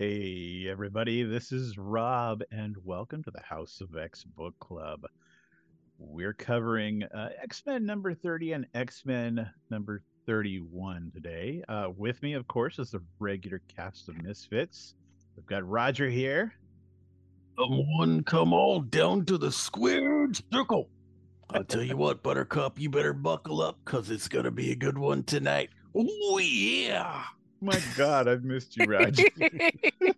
Hey, everybody, this is Rob, and welcome to the House of X Book Club. We're covering uh, X Men number 30 and X Men number 31 today. Uh, with me, of course, is the regular cast of Misfits. We've got Roger here. Someone come all down to the squared circle. I'll tell you what, Buttercup, you better buckle up because it's going to be a good one tonight. Oh, yeah. My God, I've missed you, Roger.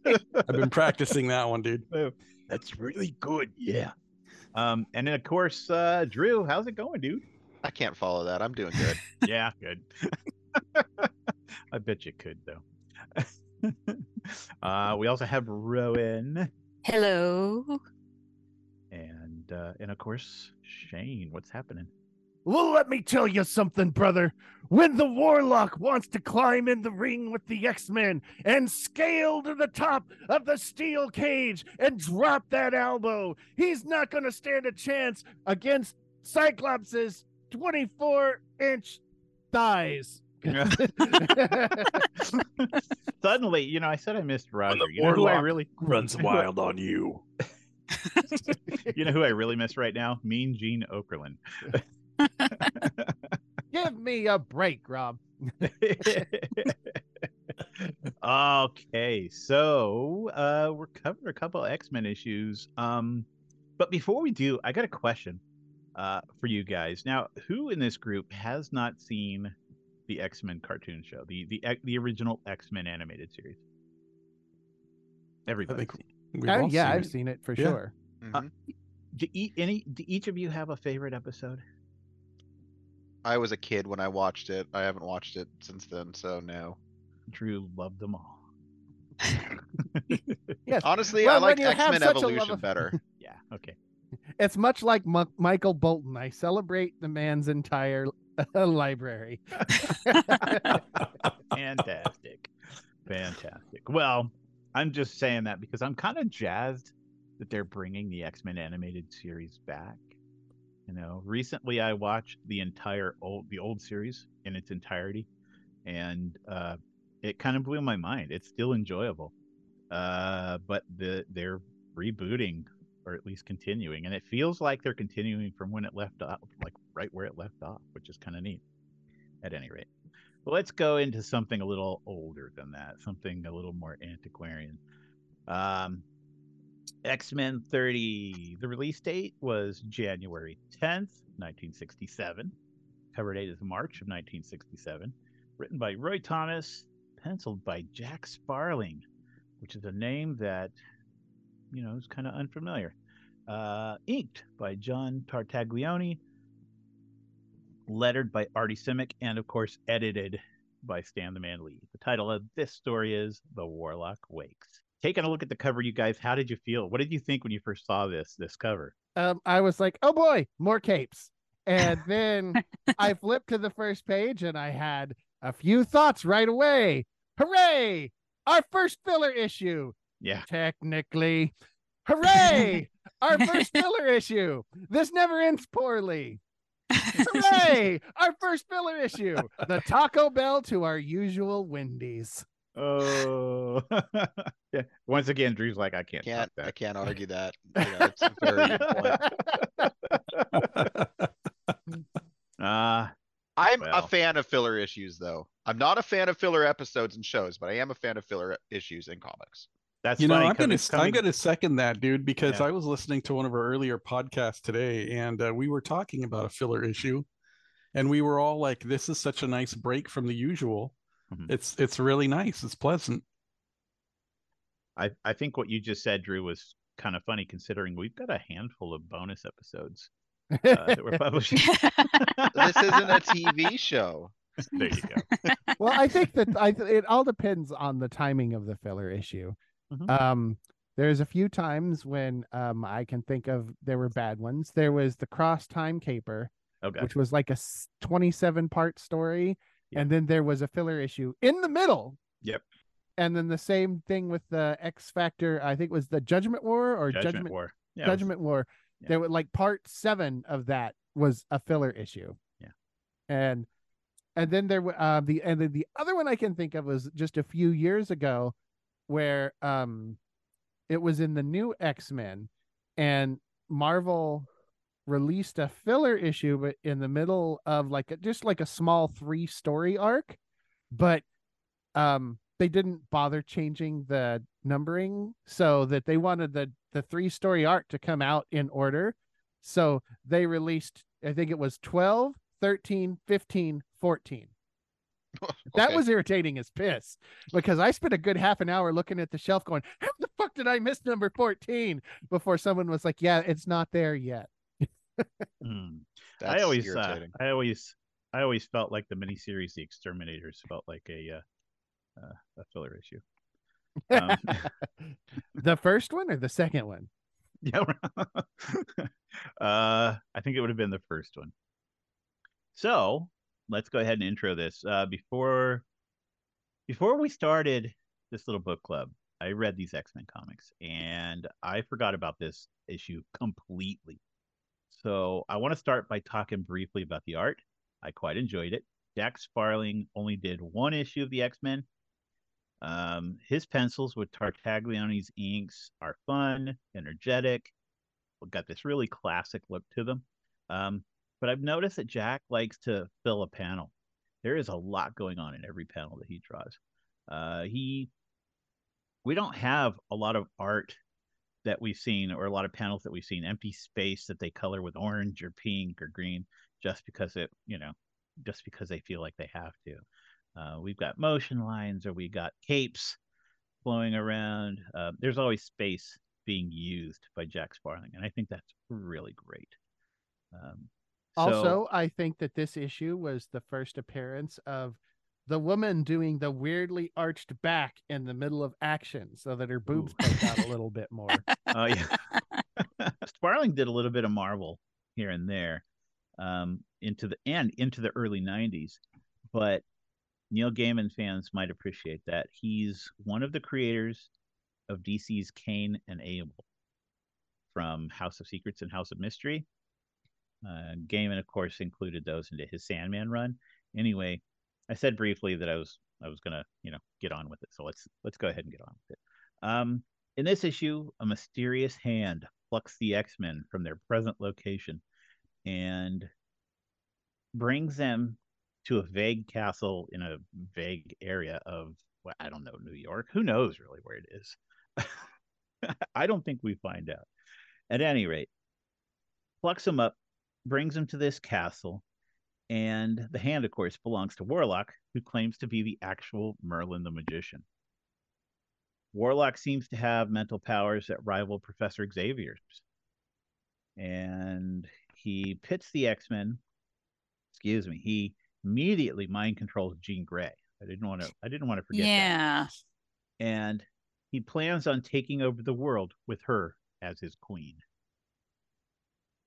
I've been practicing that one, dude. That's really good. Yeah. Um, and then of course, uh, Drew, how's it going, dude? I can't follow that. I'm doing good. yeah, good. I bet you could though. uh, we also have Rowan Hello. and uh, and of course Shane. What's happening? Well, let me tell you something, brother. When the Warlock wants to climb in the ring with the X Men and scale to the top of the steel cage and drop that elbow, he's not going to stand a chance against Cyclops's 24 inch thighs. Suddenly, you know, I said I missed Roger. the You know who I Warlock really Runs wild on you. you know who I really miss right now? Mean Gene Okerlund. Give me a break, Rob. okay, so uh we're covering a couple X-Men issues. Um but before we do, I got a question uh for you guys. Now, who in this group has not seen the X-Men cartoon show, the the the original X-Men animated series? Everybody. think we've Oh, all yeah, seen I've it. seen it for Yeah. sure. Mhm. Do, e- any do each of you have a favorite episode? I was a kid when I watched it. I haven't watched it since then, so no. Drew loved them all. Yes. Honestly, Well, I like you have X Men such a love Evolution of- better. Yeah, okay. It's much like M- Michael Bolton. I celebrate the man's entire library. Fantastic. Fantastic. Well, I'm just saying that because I'm kind of jazzed that they're bringing the X-Men animated series back. You know, recently I watched the entire old the old series in its entirety and uh it kind of blew my mind. It's still enjoyable. Uh but the they're rebooting or at least continuing and it feels like they're continuing from when it left off like right where it left off, which is kind of neat at any rate. But let's go into something a little older than that, something a little more antiquarian. Um, X Men 30, the release date was January 10th, 1967. Cover date is March of 1967. Written by Roy Thomas, penciled by Jack Sparling, which is a name that, you know, is kind of unfamiliar. Uh, inked by John Tartaglione, lettered by Artie Simek, and of course edited by Stan the Man Lee. The title of this story is The Warlock Wakes. Taking a look at the cover, you guys, how did you feel? What did you think when you first saw this this cover? um, I was like, oh boy, more capes. And then I flipped to the first page and I had a few thoughts right away. Hooray! Our first filler issue. Yeah. Technically. Hooray! Our first filler issue. This never ends poorly. Hooray! Our first filler issue. The Taco Bell to our usual Wendy's. Oh, yeah. Once again, Drew's like, I can't. Can't top I can't argue that. Yeah, it's a very good point. Uh, I'm Well. a fan of filler issues, though. I'm not a fan of filler episodes and shows, but I am a fan of filler issues in comics. that's you know, I'm 'cause gonna it's I'm gonna second that, dude, because Yeah. I was listening to one of our earlier podcasts today, and uh, we were talking about a filler issue, and we were all like, "This is such a nice break from the usual. Mhm. It's it's really nice. It's pleasant." I, I think what you just said, Drew, was kind of funny considering we've got a handful of bonus episodes uh, that we're publishing. This isn't a TV show. there you go. well, I think that I th- it all depends on the timing of the filler issue. Mhm. Um, there's a few times when um I can think of there were bad ones. There was the cross time caper, Okay. which was like a 27 part story, Yeah. and then there was a filler issue in the middle. Yep. And then the same thing with the X Factor. I think it was the Judgment War or Judgment, Judgment War. Yeah, it was- Judgment War. yeah. There was like part seven of that was a filler issue. Yeah. And and then there were uh the and then the other one I can think of was just a few years ago where um it was in the new X-Men and Marvel released a filler issue but in the middle of like a, just like a small three story arc but um they didn't bother changing the numbering so that they wanted the the three story arc to come out in order so they released i think it was 12 13 15 14 that was irritating as piss because I spent a good half an hour looking at the shelf going, How the fuck did I miss number 14? Before someone was like, Yeah, it's not there yet. That's I always, uh. I always, I always felt like the miniseries, The Exterminators, felt like a uh, uh, a filler issue. Um, the first one or the second one? yeah, uh, I think it would have been the first one. So let's go ahead and intro this. Uh, before before we started this little book club, I read these X Men comics and I forgot about this issue completely. So I want to start by talking briefly about the art. I quite enjoyed it. Jack Sparling only did one issue of the X Men. Um, his pencils with Tartaglione's inks are fun, energetic, got this really classic look to them. Um, but I've noticed that Jack likes to fill a panel. There is a lot going on in every panel that he draws. Uh, he, we don't have a lot of art that we've seen or a lot of panels that we've seen empty space that they color with orange or pink or green just because it, you know, just because they feel like they have to. Uh, we've got motion lines or we got capes flowing around. Uh, there's always space being used by Jack Sparling, and I think that's really great. Um, so- Also, I think that this issue was the first appearance of the woman doing the weirdly arched back in the middle of action so that her boobs Ooh. poke out a little bit more. Oh yeah. Sparling did a little bit of Marvel here and there, um, into the and into the early '90s, but Neil Gaiman fans might appreciate that he's one of the creators of DC's Cain and Abel from House of Secrets and House of Mystery. Uh, Gaiman, of course, included those into his Sandman run. Anyway, I said briefly that I was I was gonna you know get on with it, so let's let's go ahead and get on with it. Um, in this issue, a mysterious hand plucks the X Men from their present location and brings them to a vague castle in a vague area of, well, I don't know, New York. Who knows really where it is? I don't think we find out. At any rate, plucks them up, brings them to this castle, and the hand, of course, belongs to Warlock, who claims to be the actual Merlin the magician. Warlock seems to have mental powers that rival Professor Xavier's. And he pits the X Men. Excuse me. He immediately mind controls Jean Grey. I didn't want to. I didn't want to forget that. yeah. And he plans on taking over the world with her as his queen.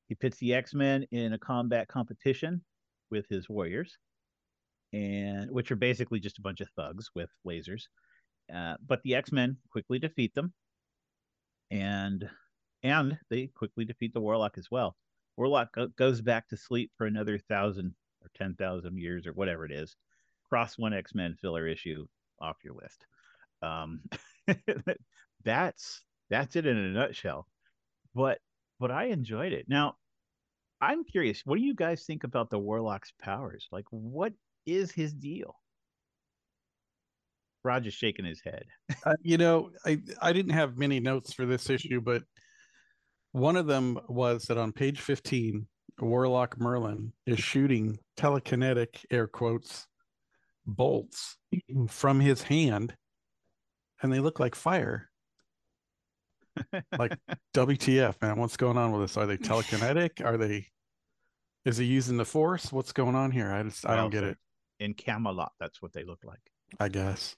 He pits the X Men in a combat competition with his warriors, and which are basically just a bunch of thugs with lasers. Uh, but the X Men quickly defeat them, and and they quickly defeat the Warlock as well. Warlock go- goes back to sleep for another thousand or ten thousand years or whatever it is. Cross one X Men filler issue off your list. Um, that's that's it in a nutshell. But but I enjoyed it. Now, I'm curious. What do you guys think about the Warlock's powers? Like, what is his deal? Is shaking his head. Uh, you know, I I didn't have many notes for this issue, but one of them was that on page 15, Warlock Merlin is shooting telekinetic air quotes bolts from his hand, and they look like fire. like WTF, man? What's going on with this? Are they telekinetic? Are they? Is he using the force? What's going on here? I just I don't get it. In Camelot, that's what they look like. I guess.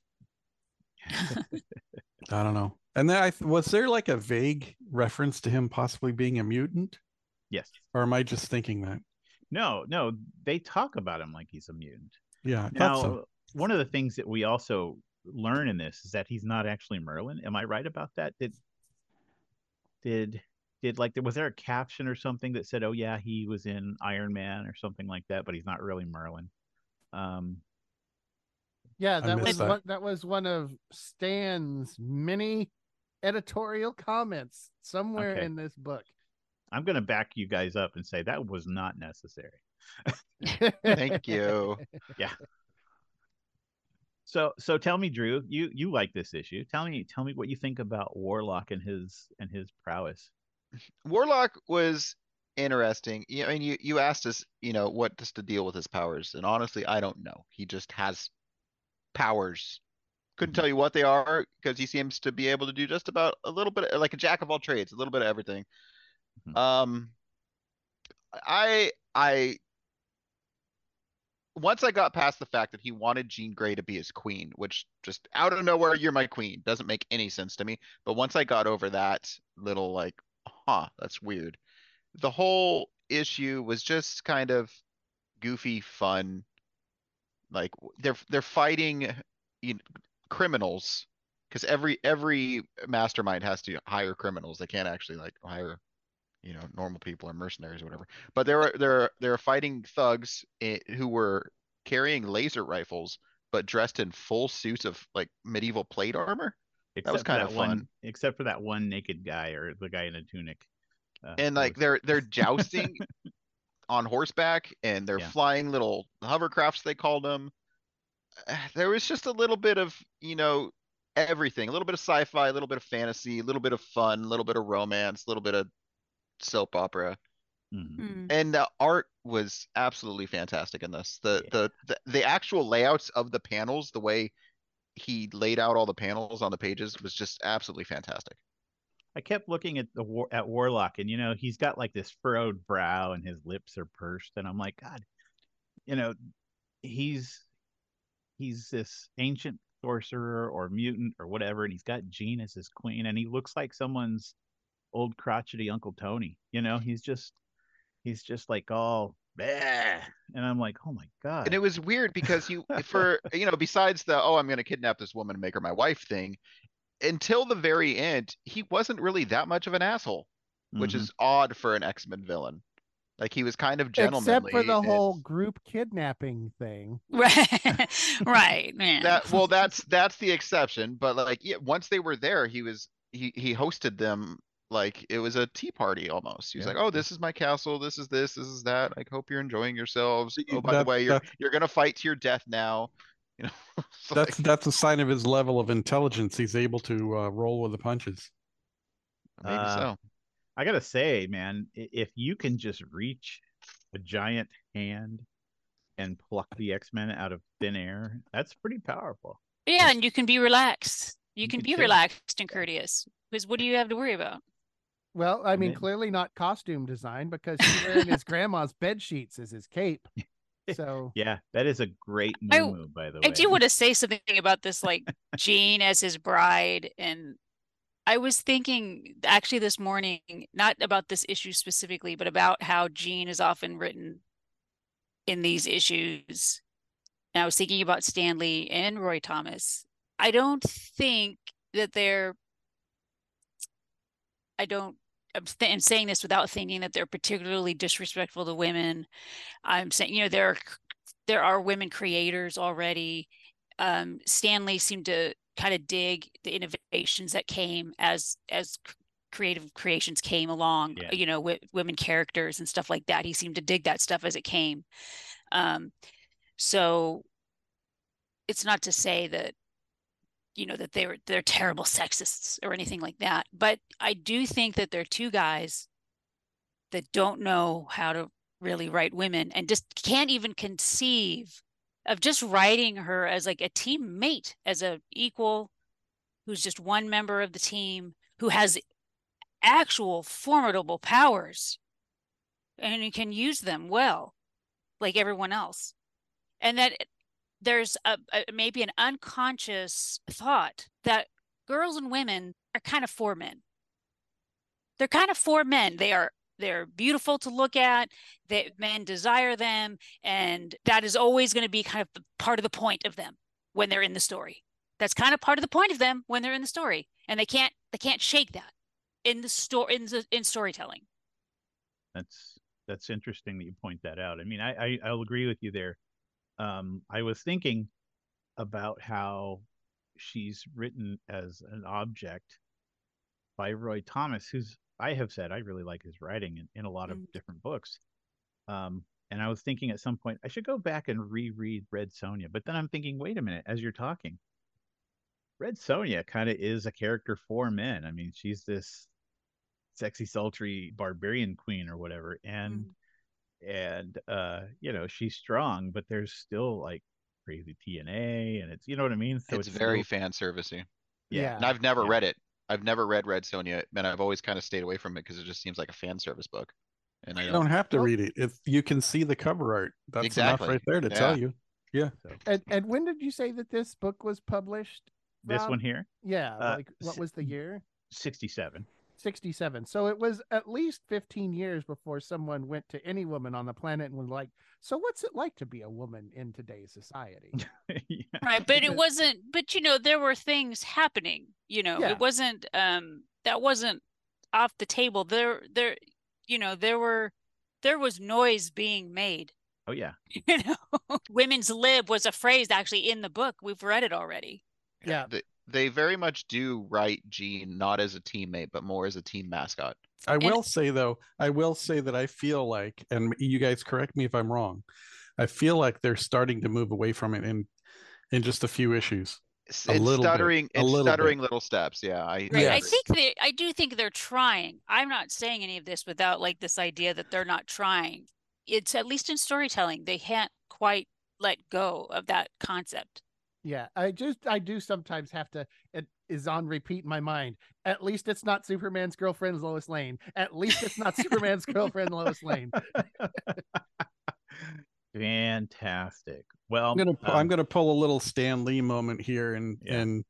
I don't know. And then I was there like a vague reference to him possibly being a mutant, Yes. or am I just thinking that? No, no, they talk about him like he's a mutant. Yeah, I Now, so. one of the things that we also learn in this is that he's not actually Merlin. Am I right about that? Did did did like was there a caption or something that said, "Oh yeah, he was in Iron Man" or something like that, but he's not really Merlin. Um, Yeah, that was that. one that was one of Stan's many editorial comments somewhere Okay. in this book. I'm gonna back you guys up and say that was not necessary. Thank you. Yeah. So so tell me, Drew, you you like this issue. Tell me tell me what you think about Warlock and his and his prowess. Warlock was interesting. You know, and you, you asked us, you know, what is to deal with his powers, and honestly, I don't know. He just has powers. Couldn't tell you what they are, because he seems to be able to do just about a little bit, like a jack of all trades, a little bit of everything. Mhm. Um, I, I. Once I got past the fact that he wanted Jean Grey to be his queen, which just out of nowhere, you're my queen, doesn't make any sense to me. But once I got over that little like, huh, that's weird. The whole issue was just kind of goofy fun. Like they're they're fighting you know, criminals because every every mastermind has to hire criminals. They can't actually like hire you know normal people or mercenaries or whatever. But they're they're they're fighting thugs eh, who were carrying laser rifles but dressed in full suits of like medieval plate armor. Except was for kinda that one, fun. except for that one naked guy or the guy in a tunic. Uh, and like was- they're they're jousting on horseback and they're Yeah. flying little hovercrafts they called them there was just a little bit of you know everything a little bit of sci-fi a little bit of fantasy a little bit of fun a little bit of romance a little bit of soap opera Mhm. Mm. and the art was absolutely fantastic in this the, Yeah. the the the actual layouts of the panels the way he laid out all the panels on the pages was just absolutely fantastic I kept looking at the war at Warlock, and you know he's got like this furrowed brow, and his lips are pursed, and I'm like, God, you know, he's he's this ancient sorcerer or mutant or whatever, and he's got Jean as his queen, and he looks like someone's old crotchety Uncle Tony. You know, he's just he's just like all Bleh. and I'm like, oh my god. And it was weird because you, for, you know, besides the, oh, I'm gonna kidnap this woman and make her my wife thing, until the very end, he wasn't really that much of an asshole, which Mhm. is odd for an X-Men villain. Like he was kind of gentlemanly, Except for the whole group kidnapping thing. Right. right. Man. That, well, that's, that's the exception, but like, yeah, once they were there, he was, he, he hosted them like it was a tea party almost. He was Yeah. like, oh, this is my castle, this is this, this is that. Like, hope you're enjoying yourselves. Oh, by the way, you're, that- you're gonna fight to your death now. You know, it's like- That's that's a sign of his level of intelligence. He's able to uh, roll with the punches. maybe Uh, so. I gotta say, man, if you can just reach a giant hand and pluck the X Men out of thin air, that's pretty powerful. yeah, and you can be relaxed. You, You can can be relaxed and courteous. Because what do you have to worry about? Well, I mean, clearly not costume design because he's wearing his grandma's bed sheets as his cape. So Yeah, that is a great I- moo by the way. I do want to say something about this, like Jean as his bride. And I was thinking actually this morning, not about this issue specifically, but about how Jean is often written in these issues. And I was thinking about Stan Lee and Roy Thomas. I don't think that they're, I don't, I'm, saying this without thinking that they're particularly disrespectful to women. I'm saying, you know, there are, there are women creators already. Um, Stan Lee seemed to kind of dig the innovations that came as as creative creations came along. Yeah. You know, with women characters and stuff like that. He seemed to dig that stuff as it came. Um, so it's not to say that you know that they were they're terrible sexists or anything like that but i do think that they're two guys that don't know how to really write women and just can't even conceive of just writing her as like a teammate as a equal who's just one member of the team who has actual formidable powers and can use them well like everyone else. And that there's a, a maybe an unconscious thought that girls and women are kind of for men. They're kind of for men. They are they're beautiful to look at. That men desire them and that is always going to be kind of part of the point of them when they're in the story. That's kind of part of the point of them when they're in the story and they can't they can't shake that in the story in, the, in storytelling. That's that's interesting that you point that out. I mean, I, I I'll agree with you there. Um, I was thinking about how she's written as an object by Roy Thomas, who's I have said I really like his writing in, in a lot of Mm. different books. Um, and I was thinking at some point I should go back and reread Red Sonja, but then I'm thinking, wait a minute, as you're talking, Red Sonja kind of is a character for men. I mean, she's this sexy, sultry barbarian queen or whatever, and and uh, you know she's strong, but there's still like crazy TNA, and it's you know what I mean. So It's very still- fan servicey. yeah. And I've never Yeah. read it. I've never read Red Sonja, and I've always kind of stayed away from it because it just seems like a fan service book. And I don't, don't have to read it. If you can see the cover art, that's Exactly. enough right there to Yeah. tell you. Yeah. And and when did you say that this book was published? This one here, Yeah, Uh, like what was the year? sixty-seven. 67. So it was at least 15 years before someone went to any woman on the planet and was like, "So what's it like to be a woman in today's society?" yeah. Right, but it wasn't but you know, there were things happening, you know. Yeah. It wasn't um that wasn't off the table. There there you know, there were there was noise being made. Oh yeah. You know, women's lib was a phrase actually in the book. We've read it already. Yeah. they, they very much do write Jean not as a teammate, but more as a team mascot. I will say though, I will say that I feel like, and you guys correct me if I'm wrong, I feel like they're starting to move away from it in in just a few issues. S- A It's little bit, stuttering, a it's little bit. stuttering little steps. Yeah, I. Right. I Yes. think they I do think they're trying. I'm not saying any of this without like this idea that they're not trying. It's at least in storytelling, they can't quite let go of that concept. Yeah, I just I do sometimes have to it is on repeat in my mind. At least it's not Superman's girlfriend Lois Lane. At least it's not Superman's girlfriend Lois Lane. Fantastic. Well, I'm gonna pu- I'm um, gonna pull a little Stan Lee moment here and Yeah. and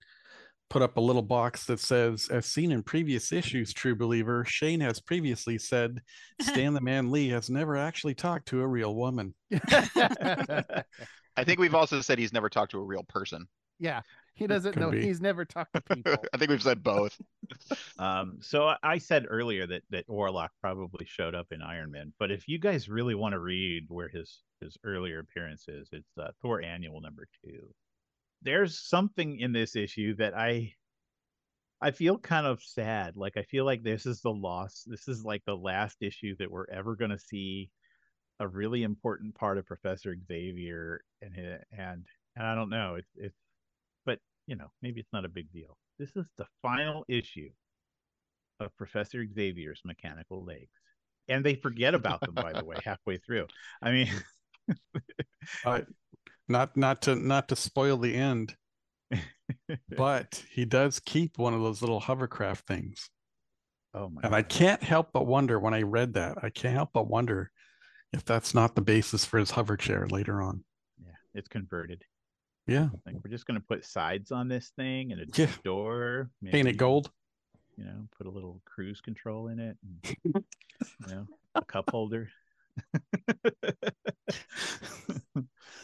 put up a little box that says, as seen in previous issues, True Believer, Shane has previously said Stan the Man Lee has never actually talked to a real woman. I think we've also said he's never talked to a real person. yeah, he doesn't Could know. be. He's never talked to people. I think we've said both. Um, so I- I said earlier that that Warlock probably showed up in Iron Man, but if you guys really want to read where his his earlier appearance is, it's uh, Thor Annual number two. There's something in this issue that I I feel kind of sad. Like I feel like this is the loss. This is like the last issue that we're ever going to see a really important part of Professor Xavier and hi- and and I don't know. It's it's but you know maybe it's not a big deal. This is the final issue of Professor Xavier's mechanical legs. And they forget about them, by the way, halfway through. I mean, Uh, not not to not to spoil the end, but he does keep one of those little hovercraft things. oh my And I can't help but wonder when I read that, I can't help but wonder if that's not the basis for his hover chair later on. Yeah, it's converted. Yeah. Like we're just gonna put sides on this thing and a Yeah. door. Paint it gold. You know, put a little cruise control in it. And, you know, a cup holder.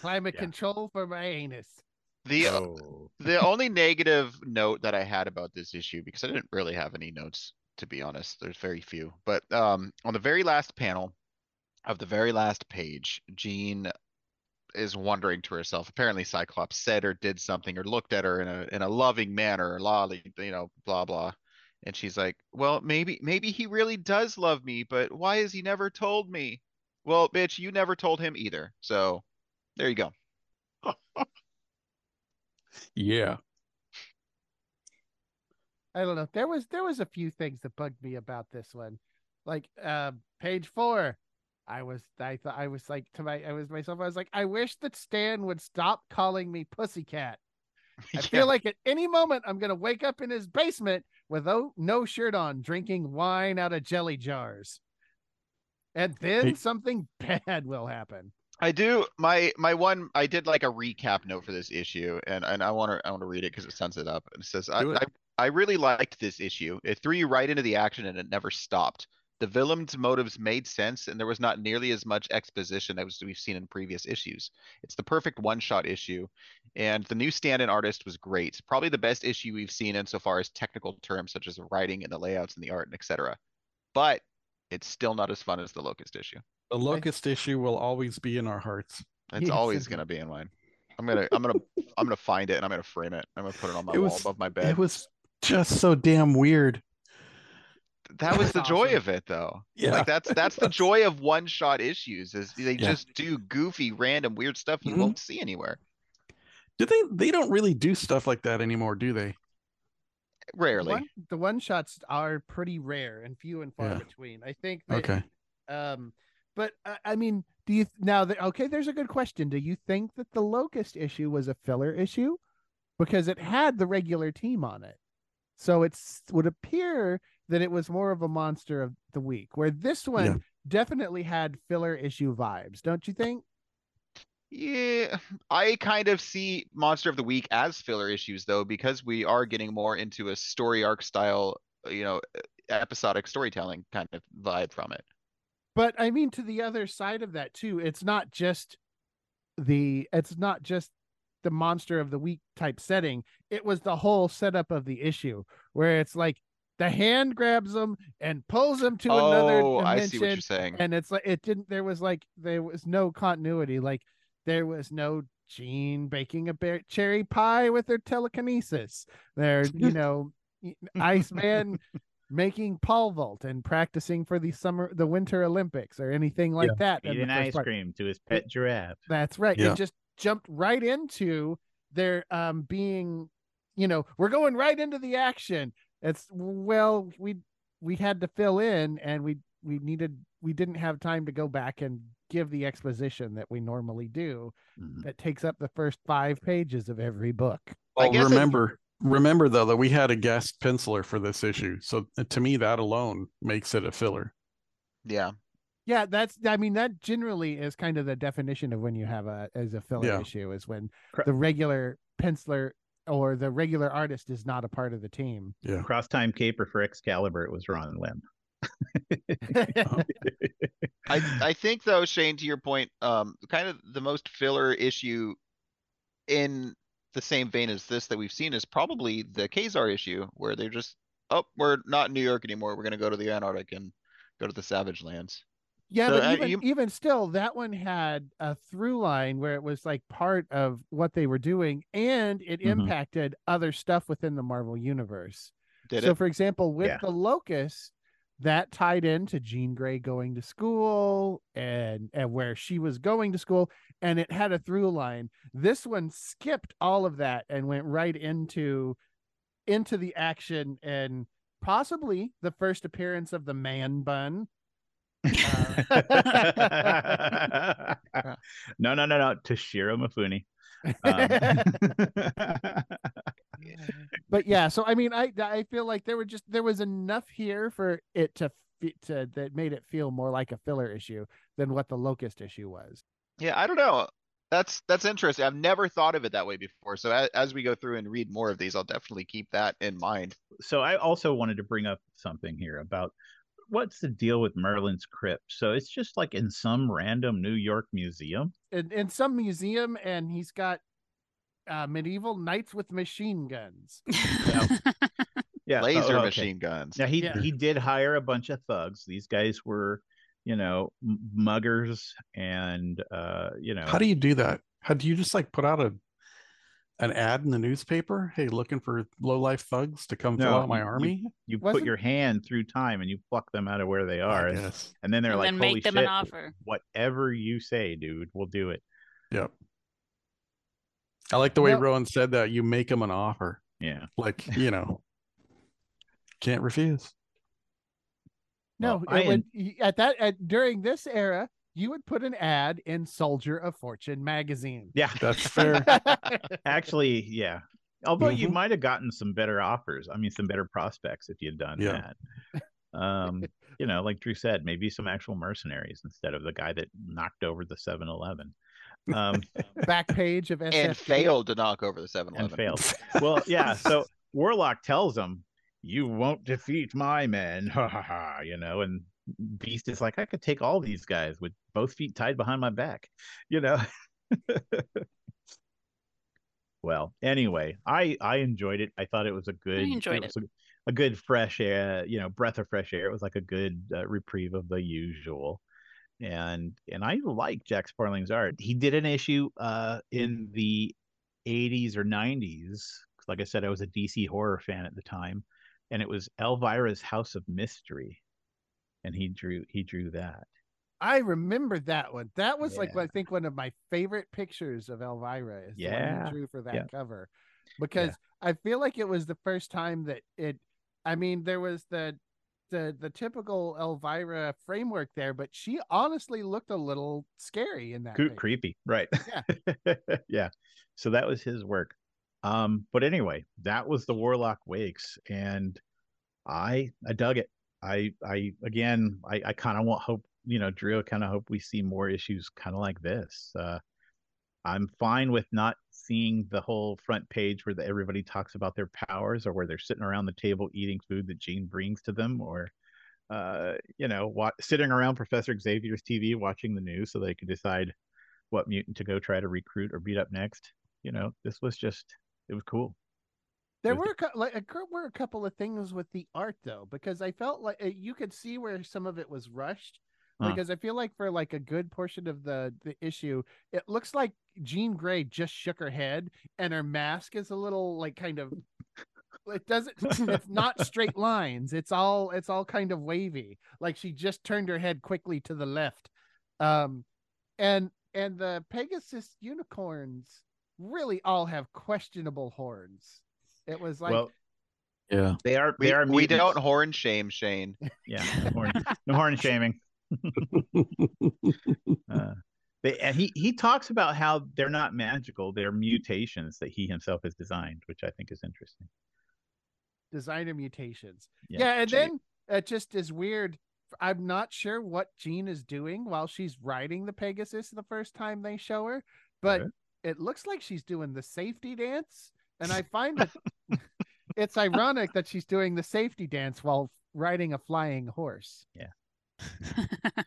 Climate Yeah. control for my anus. The oh, the only negative note that I had about this issue, because I didn't really have any notes, to be honest, there's very few, but um, on the very last panel of the very last page, Jean is wondering to herself, apparently Cyclops said or did something or looked at her in a, in a loving manner, lolly, you know, blah, blah. And she's like, well, maybe, maybe he really does love me, but why has he never told me? Well, bitch, you never told him either. So there you go. Yeah. I don't know. There was there was a few things that bugged me about this one. Like uh page four. I was I thought I was like to my I was myself, I was like, I wish that Stan would stop calling me pussycat. I Yeah. feel like at any moment I'm gonna wake up in his basement with no, no shirt on, drinking wine out of jelly jars. And then Hey- something bad will happen. I do my my one I did like a recap note for this issue and and I want to I want to read it because it sums it up. And it says I, it. I I really liked this issue. It threw you right into the action and it never stopped. The villain's motives made sense and there was not nearly as much exposition as we've seen in previous issues. It's the perfect one-shot issue and the new stand-in artist was great. Probably the best issue we've seen insofar as technical terms such as the writing and the layouts and the art and etc. But it's still not as fun as the Locust issue. The locust issue will always be in our hearts. It's Yes, always gonna be in mine. I'm gonna, I'm gonna, I'm gonna find it and I'm gonna frame it. I'm gonna put it on my It wall was- above my bed. It was just so damn weird. That was the joy awesome. of it, though. Yeah. Like that's, that's the joy of one-shot issues is they Yeah. just do goofy, random, weird stuff you Mhm. won't see anywhere. Do they? They don't really do stuff like that anymore, do they? Rarely. One, the one shots are pretty rare and few and far Yeah. between. I think that Okay. Um, but uh, I mean, do you now that okay? There's a good question. Do you think that the locust issue was a filler issue because it had the regular team on it? So it's would appear that it was more of a monster of the week, where this one Yeah. definitely had filler issue vibes, don't you think? Yeah, I kind of see Monster of the Week as filler issues though, because we are getting more into a story arc style, you know, episodic storytelling kind of vibe from it. But I mean, to the other side of that too, it's not just the it's not just the monster of the week type setting. It was the whole setup of the issue where it's like the hand grabs him and pulls him to another Oh, I see what you're dimension, saying. and it's like it didn't. There was like there was no continuity. Like there was no Jean baking a bear, cherry pie with her telekinesis. There, you know, Iceman making pole vault and practicing for the summer, the Winter Olympics or anything like that. in Eating ice part. cream to his pet giraffe. That's right. Yeah. It just jumped right into their um being, you know, we're going right into the action. It's well, we we had to fill in and we we needed we didn't have time to go back and give the exposition that we normally do Mhm. that takes up the first five pages of every book. I Well, guess it- remember, remember though that we had a guest penciler for this issue, so to me that alone makes it a filler. Yeah, Yeah, that's I mean that generally is kind of the definition of when you have a as a filler Yeah. issue is when Cor- the regular penciler or the regular artist is not a part of the team. Yeah. Cross time caper for Excalibur. It was Ron Lim. I, I think though, Shane, to your point, um, kind of the most filler issue in the same vein as this that we've seen is probably the Ka-Zar issue where they're just, oh, we're not in New York anymore. We're gonna go to the Antarctic and go to the Savage Lands. Yeah, So, but uh, even you- even still, that one had a through line where it was like part of what they were doing, and it Mhm. impacted other stuff within the Marvel universe. Did so, it? for example, with Yeah. the Locust, that tied into Jean Grey going to school and and where she was going to school, and it had a through line. This one skipped all of that and went right into into the action and possibly the first appearance of the man bun. no, no, no, no. Toshiro Mifune. Um, but yeah so i mean i i feel like there were just there was enough here for it to to that made it feel more like a filler issue than what the locust issue was Yeah, I don't know. That's, that's interesting. I've never thought of it that way before. So as, as we go through and read more of these, I'll definitely keep that in mind. so I also wanted to bring up something here about what's the deal with Merlin's crypt. So it's just like in some random New York museum. in, in some museum and he's got uh medieval knights with machine guns Yeah, oh, Laser okay. machine guns. Now he Yeah. he did hire a bunch of thugs. These guys were, you know, muggers and uh, you know, How do you do that? How do you just like put out a an ad in the newspaper? Hey, looking for low life thugs to come fill out my you- you- army? you put Wasn't- your hand through time and you pluck them out of where they are, and, and then they're and like, then "Holy make them shit, an offer. whatever you say, dude, we'll do it." Yep. I like the way Well- Rowan said that. You make them an offer, Yeah, like you know, can't refuse. no Well, I would, y- at that at during this era you would put an ad in soldier of fortune magazine yeah, That's fair. actually, yeah. Although you Mhm. might have gotten some better offers. I mean, some better prospects if you'd done Yeah. that. Um, you know, like Drew said, maybe some actual mercenaries instead of the guy that knocked over the 7-Eleven. Um, back page of SF And failed to knock over the seven and eleven. failed. Well, yeah. So Warlock tells him, "You won't defeat my men." Ha ha ha. You know, and Beast is like, "I could take all these guys with both feet tied behind my back." You know. well, anyway, I I enjoyed it. I thought it was a good. enjoyed was A, a good fresh air. You know, breath of fresh air. It was like a good uh, reprieve of the usual. and and I like Jack Sparling's art. He did an issue uh in the 80s or 90s. Like I said, I was a DC horror fan at the time, and it was Elvira's House of Mystery, and he drew he drew that. I remember that one. That was like I think one of my favorite pictures of Elvira is the one Yeah. he drew for that Yeah. cover. Because I feel like it was the first time that it I mean there was the the the typical Elvira framework there, but she honestly looked a little scary in that. Creepy, right? Yeah. yeah. So that was his work. Um, but anyway, that was the Warlock Wakes, and I I dug it. I I again I I kind of want hope you know Drew. Kind of hope we see more issues kind of like this. Uh, I'm fine with not seeing the whole front page where the, everybody talks about their powers or where they're sitting around the table eating food that Jean brings to them or uh, you know, wa- sitting around Professor Xavier's TV watching the news so they can decide what mutant to go try to recruit or beat up next. You know, this was just it was cool. There were a like a were a couple of things with the art though, because I felt like uh, you could see where some of it was rushed. Huh. Because I feel like for like a good portion of the the issue, it looks like Jean Grey just shook her head, and her mask is a little like kind of. It doesn't. It's not straight lines. It's all. It's all kind of wavy. Like she just turned her head quickly to the left, um, and and the Pegasus unicorns really all have questionable horns. It was like well, Yeah. they are We, they are we don't horn shame Shane. yeah no horn, no horn shaming. Uh, they, and he he talks about how they're not magical; they're mutations that he himself has designed, which I think is interesting. designer mutations. Yeah, Yeah, and Gee. then it just is weird. I'm not sure what Jean is doing while she's riding the Pegasus the first time they show her, but Right. it looks like she's doing the safety dance, and I find it it's ironic that she's doing the safety dance while riding a flying horse. Yeah.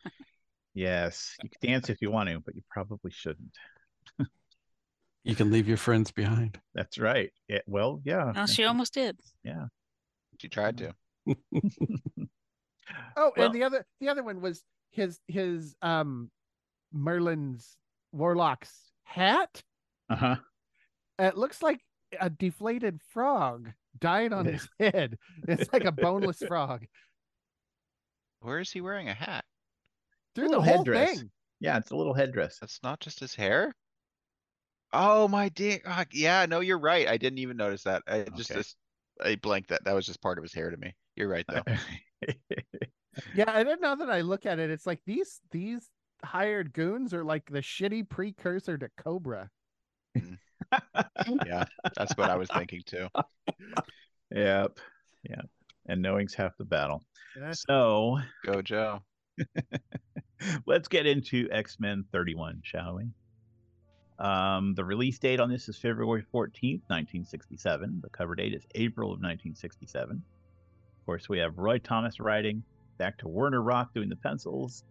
yes, you can dance if you want to, but you probably shouldn't. You can leave your friends behind. That's right. Yeah, well, yeah. well, she almost did. Yeah. She tried to. Oh, Well- and the other the other one was his his um Merlin's Warlock's hat. Uh huh. It looks like a deflated frog died on his head. It's like a boneless frog. Where is he wearing a hat? Through the whole headdress. thing. Yeah, it's a little headdress. That's not just his hair? Oh my dear. ah, Yeah, no, you're right. I didn't even notice that. I just, Okay. just I blanked that. That was just part of his hair to me. You're right though. Yeah, and then now that I look at it, it's like these these hired goons are like the shitty precursor to Cobra. Yeah, that's what I was thinking too. yep. Yeah. And knowing's half the battle. That's- So Go Joe. let's get into X Men 31, shall we? Um, the release date on this is February 14th, 1967. The cover date is April of 1967. Of course, we have Roy Thomas writing, back to Werner Roth doing the pencils,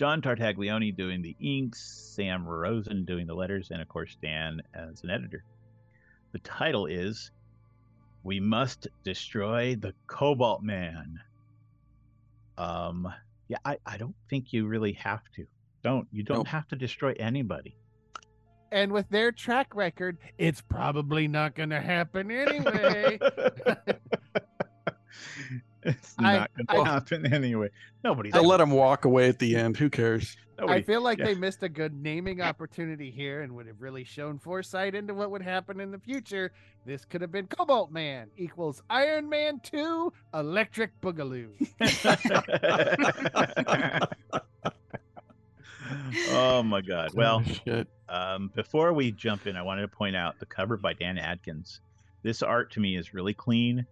John Tartaglione doing the inks, Sam Rosen doing the letters, and of course, Dan as an editor. The title is We Must Destroy the Cobalt Man. Um, yeah, I, I don't think you really have to. Don't you don't Nope. have to destroy anybody. And with their track record, it's probably not going to happen anyway. it's I- not going to happen anyway. Nobody's They'll let him walk away at the end. Who cares? I feel like yeah. they missed a good naming opportunity here and would have really shown foresight into what would happen in the future. This could have been Cobalt Man equals Iron Man 2 Electric Boogaloo. oh my god. Well, Oh, shit. um, before we jump in, I wanted to point out the cover by Dan Adkins. This art to me is really clean.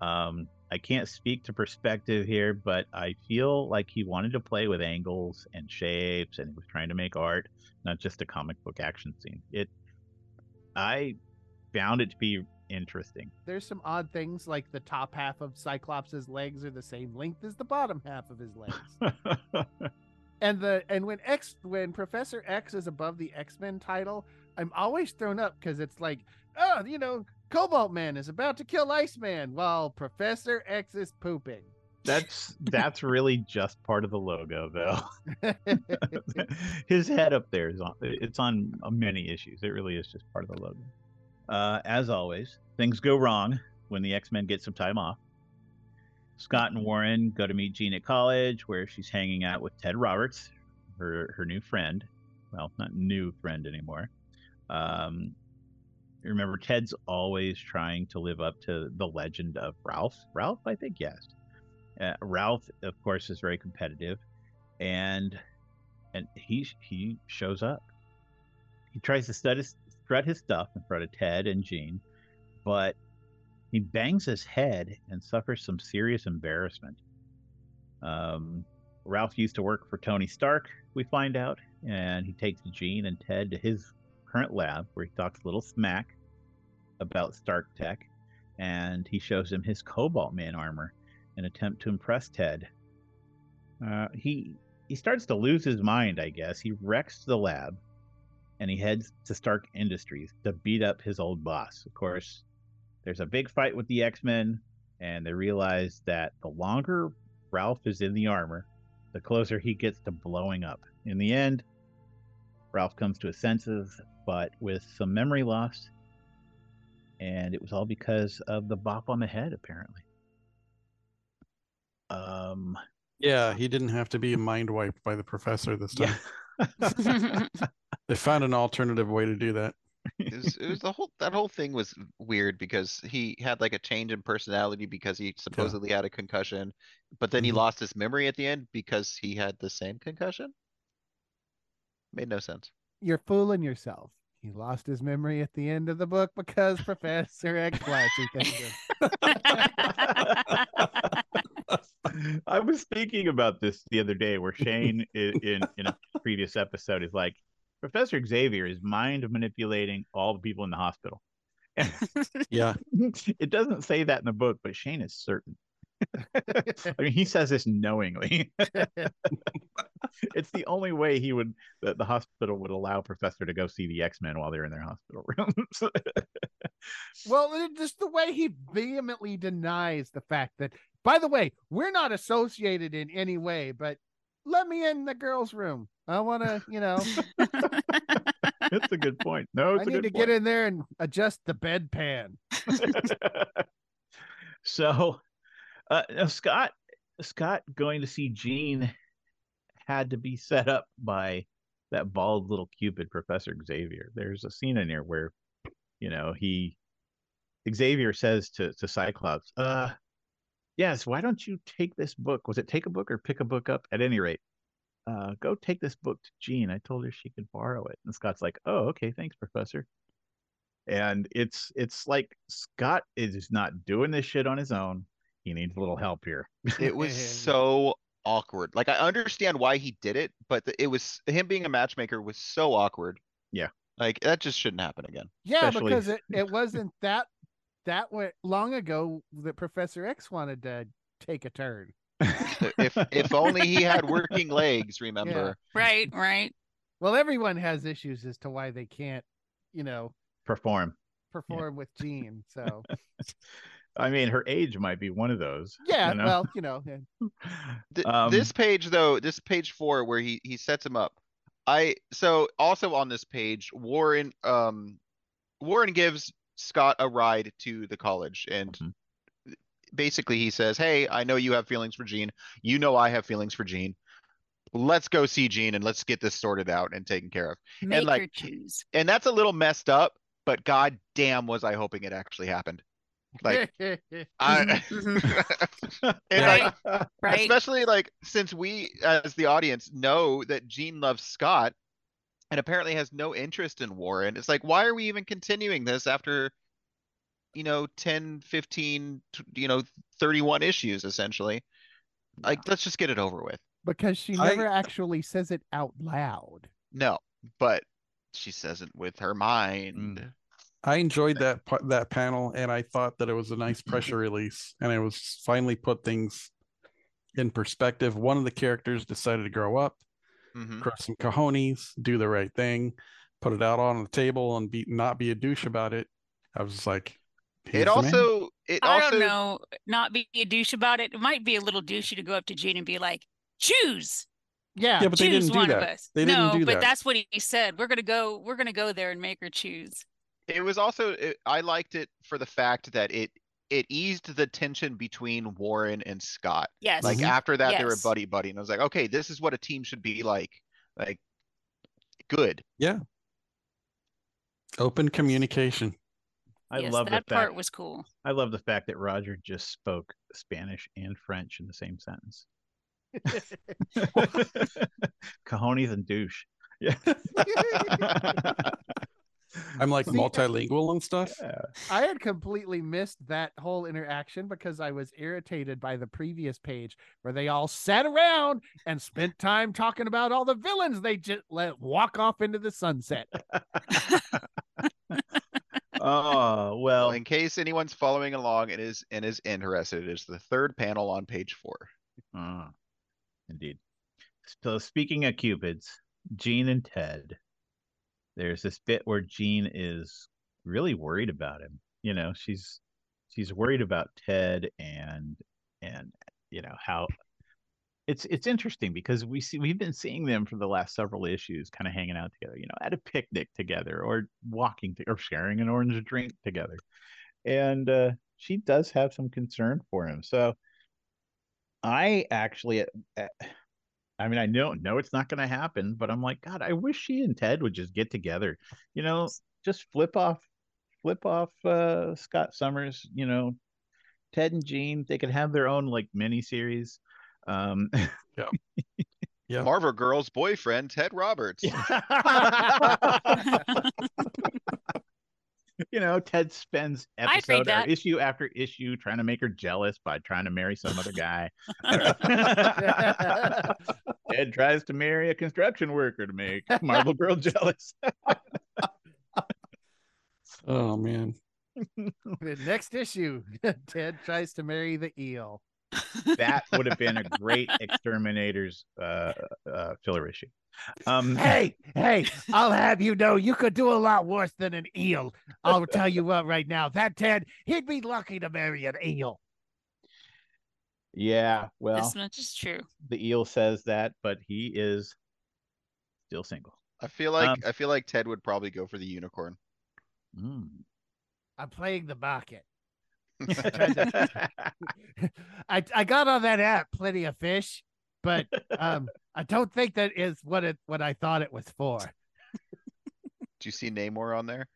Um, I can't speak to perspective here, but I feel like he wanted to play with angles and shapes, and he was trying to make art, not just a comic book action scene. It, I found it to be interesting. There's some odd things like the top half of Cyclops's legs are the same length as the bottom half of his legs. and the and when X when Professor X is above the X-Men title, I'm always thrown up because it's like, oh, you know, Cobalt Man is about to kill Iceman while Professor X is pooping. That's that's really just part of the logo, though. His head up there is on. It's on many issues. It really is just part of the logo. Uh, as always, things go wrong when the X Men get some time off. Scott and Warren go to meet Jean at college, where she's hanging out with Ted Roberts, her her new friend. Well, not new friend anymore. Um, remember, Ted's always trying to live up to the legend of Ralph. Ralph, I think, yes. Uh, Ralph, of course, is very competitive, and and he he shows up. He tries to strut his, strut his stuff in front of Ted and Jean, but he bangs his head and suffers some serious embarrassment. Um, Ralph used to work for Tony Stark, we find out, and he takes Jean and Ted to his current lab where he talks a little smack about Stark Tech, and he shows him his Cobalt Man armor, an attempt to impress Ted. Uh, he he starts to lose his mind, I guess. He wrecks the lab, and he heads to Stark Industries to beat up his old boss. Of course, there's a big fight with the X Men, and they realize that the longer Ralph is in the armor, the closer he gets to blowing up. In the end, Ralph comes to his senses, but with some memory loss, and it was all because of the bop on the head, apparently. Um, Yeah, he didn't have to be mind wiped by the professor this time. yeah. They found an alternative way to do that. It was, it was the whole, that whole thing was weird because he had like a change in personality because he supposedly had a concussion. But then he Mhm. lost his memory at the end because he had the same concussion. Made no sense. You're fooling yourself. He lost his memory at the end of the book because Professor X flashy things. I was thinking about this the other day, where Shane in, in in a previous episode is like, Professor Xavier is mind manipulating all the people in the hospital. Yeah. it doesn't say that in the book, but Shane is certain. I mean, he says this knowingly. it's the only way he would that the hospital would allow Professor to go see the X Men while they're in their hospital rooms. Well, just the way he vehemently denies the fact that, by the way, we're not associated in any way, but let me in the girls' room. I want to, you know, That's a good point. No, I need to point. get in there and adjust the bedpan. so uh scott scott going to see Jean had to be set up by that bald little cupid professor xavier. There's a scene in here where you know he xavier says to to cyclops uh yes why don't you take this book? Was it take a book or pick a book up? At any rate uh go take this book to Jean. i told her she could borrow it. And scott's like oh okay thanks professor. And it's it's like Scott is not doing this shit on his own. He needs a little help here. It was so awkward. Like I understand why he did it, but the- it was him being a matchmaker was so awkward. Yeah. Like that just shouldn't happen again. Yeah, Especially- because it, it wasn't that that way long ago that Professor X wanted to take a turn. If if only he had working legs, remember? right, right. Well, everyone has issues as to why they can't, you know, Perform. perform with Jean. So I mean, her age might be one of those. yeah, you know? well, you know, yeah. Th- Um, this page though, this page four where he he sets him up. I so also on this page, Warren um Warren gives Scott a ride to the college and Mhm. basically he says, "Hey, I know you have feelings for Jean. You know I have feelings for Jean. Let's go see Jean and let's get this sorted out and taken care of." Make like- choose. And that's a little messed up, but god damn was I hoping it actually happened. Like I mm-hmm, mm-hmm. and like Right. Especially like since we as the audience know that Jean loves Scott and apparently has no interest in Warren. It's like, why are we even continuing this after, you know, 10, 15, you know, 31 issues essentially? Like, let's just get it over with. because she I- never actually says it out loud. No, but she says it with her mind. Mm. I enjoyed that that panel, and I thought that it was a nice pressure release, and it was finally put things in perspective. One of the characters decided to grow up, Mhm. crush some cojones, do the right thing, put it out on the table, and be not be a douche about it. I was just like, It "He's the man." also it I also don't know, not be a douche about it. It might be a little douchey to go up to Jean and be like, choose. Yeah. Yeah, but they choose didn't do one of that. us. They no, didn't do but that. that's what he said. We're gonna go. We're gonna go there and make her choose. It was also it, I liked it for the fact that it it eased the tension between Warren and Scott. Yes. Like Mhm. after that, they were buddy buddy, and I was like, okay, this is what a team should be like. Like, good. Yeah. Open communication. I yes, love that the part was cool. I love the fact that Roger just spoke Spanish and French in the same sentence. Cojones and douche. Yeah. I'm like See, multilingual and stuff. Yeah. I had completely missed that whole interaction because I was irritated by the previous page where they all sat around and spent time talking about all the villains they just let walk off into the sunset. Oh Well, well. in case anyone's following along and is and is interested, it is the third panel on page four. Ah, indeed. So speaking of cupids, Jean and Ted. There's this bit where Jean is really worried about him. You know, she's she's worried about Ted and and you know how it's it's interesting because we see we've been seeing them for the last several issues kind of hanging out together, you know, at a picnic together or walking to, or sharing an orange drink together. And uh she does have some concern for him. So I actually, uh, I mean, I know, know it's not going to happen, but I'm like, God, I wish she and Ted would just get together. You know, just flip off, flip off uh, Scott Summers. You know, Ted and Jean, they could have their own like mini series. Um, Yeah. Marvel Girl's boyfriend, Ted Roberts. you know, Ted spends episode or issue after issue trying to make her jealous by trying to marry some other guy. Ted tries to marry a construction worker to make Marvel Girl jealous. Oh man. the next issue, Ted tries to marry the eel. that would have been a great exterminators uh, uh filler issue um Hey, hey, I'll have you know you could do a lot worse than an eel. I'll tell you what right now. That Ted, he'd be lucky to marry an eel. yeah well this much is true. the eel says that but he is still single I feel like Um, I feel like Ted would probably go for the unicorn. Mm. I'm playing the market. I I got on that app plenty of fish, but um I don't think that is what it what I thought it was for. Do you see Namor on there?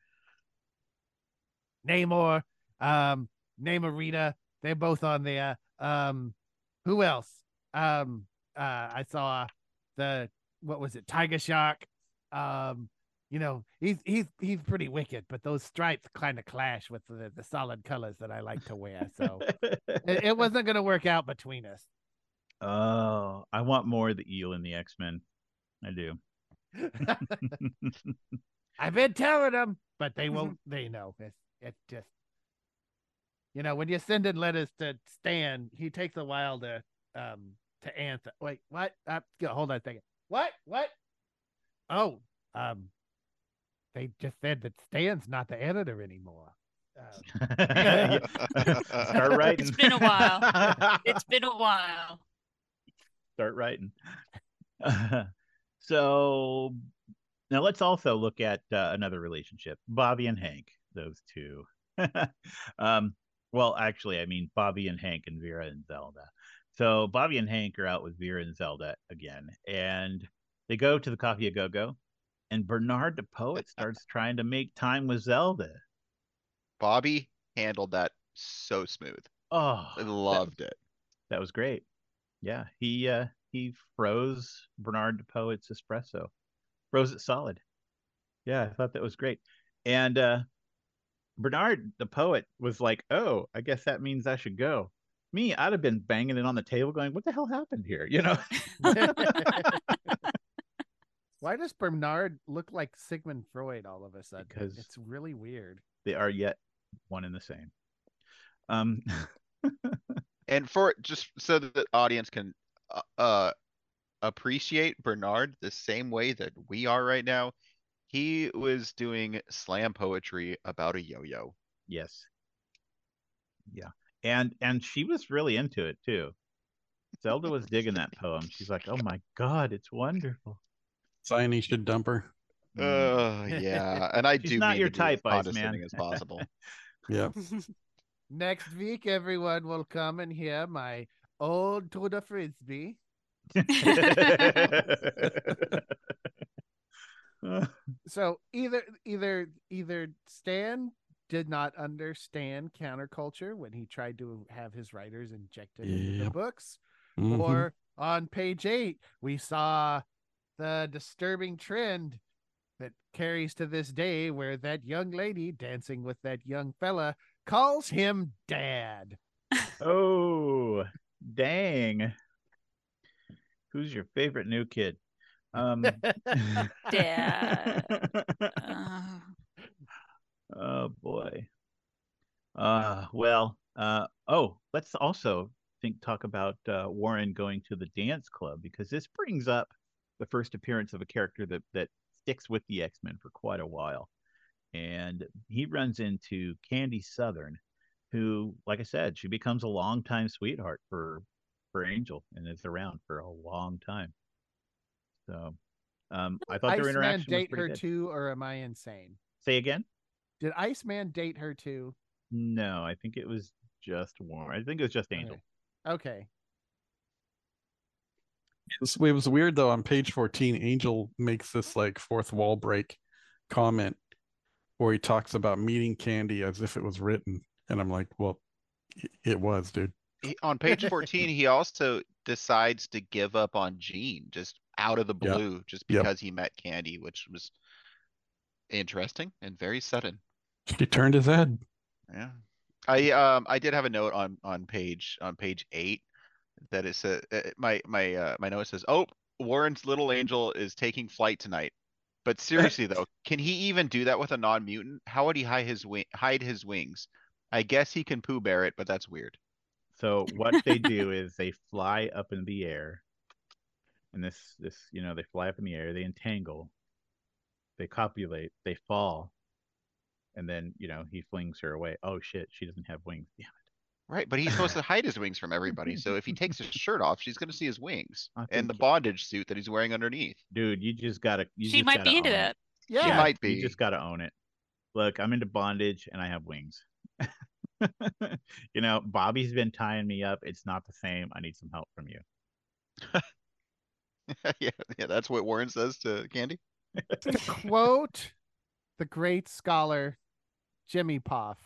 Namor, um, Namorita, they're both on there. Um, who else? Um, uh, I saw the what was it, Tiger Shark. Um, you know, he's he's he's pretty wicked, but those stripes kind of clash with the, the solid colors that I like to wear. So it, it wasn't gonna work out between us. Oh i want more of the eel in the x-men i do I've been telling them, but they won't. They know it's it just, you know, when you're sending letters to Stan, he takes a while to um to answer. Wait, what? Uh, go- hold on a second. What? What? Oh, um, they just said that Stan's not the editor anymore. Um, start writing It's been a while. It's been a while. Start writing. so now let's also look at uh, another relationship, Bobby and Hank. Those two. um, well, actually, I mean Bobby and Hank and Vera and Zelda. So Bobby and Hank are out with Vera and Zelda again, and they go to the Coffee a Go Go, and Bernard the poet starts trying to make time with Zelda. Bobby handled that so smooth. Oh, I that- loved it. that was great. Yeah, he uh he froze Bernard the Poet's espresso. Froze it solid. Yeah, I thought that was great. And uh Bernard the poet was like, "Oh, I guess that means I should go." Me, I'd have been banging it on the table going, "What the hell happened here?" You know? Why does Bernard look like Sigmund Freud all of a sudden? Because- it's really weird. they are yet one and the same. Um And for just so that the audience can uh, uh appreciate Bernard the same way that we are right now, he was doing slam poetry about a yo-yo. yes. Yeah. And and she was really into it too. Zelda was digging that poem. She's like, "Oh my god, it's wonderful." Sione should dump her. Oh yeah, and I She's do not mean your to be as type, Iceman. condescending as possible. Yeah. Next week, everyone will come and hear my old to the frisbee. So either either either Stan did not understand counterculture when he tried to have his writers injected into the books, Mhm. or on page eight we saw the disturbing trend that carries to this day where that young lady dancing with that young fella calls him dad. oh, dang. Who's your favorite new kid? Um Dad. Uh, oh boy. Uh well, uh oh, let's also think talk about uh Warren going to the dance club because this brings up the first appearance of a character that that sticks with the X-Men for quite a while. And he runs into Candy Southern, who, like I said, she becomes a longtime sweetheart for for Angel and is around for a long time. So um I thought their Iceman interaction was date pretty her good. too, or am I insane? Say again? Did Iceman date her too? No, I think it was just Warren. I think it was just Angel. Okay. It's- It was weird though. On page 14, Angel makes this like fourth wall break comment where he talks about meeting Candy as if it was written. And I'm like, well, it was, dude. He- on page fourteen, he also decides to give up on Jean just out of the Yep. blue, just Yep. because he met Candy, which was interesting and very sudden. He turned his head. Yeah. I um I did have a note on on page on page eight that it said uh, my my uh my note says, "Oh, Warren's little angel is taking flight tonight." But seriously though, can he even do that with a non-mutant? How would he hide his hide his wings? I guess he can poo bear it, but that's weird. So what they do is they fly up in the air, and this this you know they fly up in the air, they entangle, they copulate, they fall, and then you know he flings her away. Oh shit, she doesn't have wings. Damn Right, but he's supposed to hide his wings from everybody. So if he takes his shirt off, she's gonna see his wings and the bondage suit that he's wearing underneath. dude, you just gotta. You she just might gotta be into own it. that. Yeah. She might be. You be. just gotta own it. Look, I'm into bondage and I have wings. you know, Bobby's been tying me up. It's not the same. I need some help from you. Yeah, yeah, that's what Warren says to Candy. to quote the great scholar Jimmy Poff,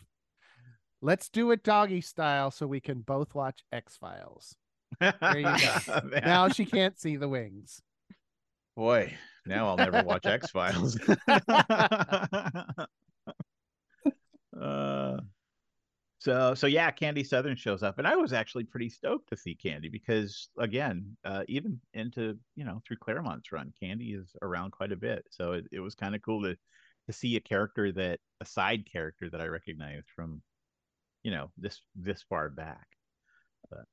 let's do it doggy style so we can both watch X Files. There you go. Now she can't see the wings. Boy, now I'll never watch X Files. uh, so so yeah, Candy Southern shows up, and I was actually pretty stoked to see Candy because again, uh, even into you know through Claremont's run, Candy is around quite a bit. So it, it was kind of cool to to see a character that a side character that I recognized from you know this this far back. But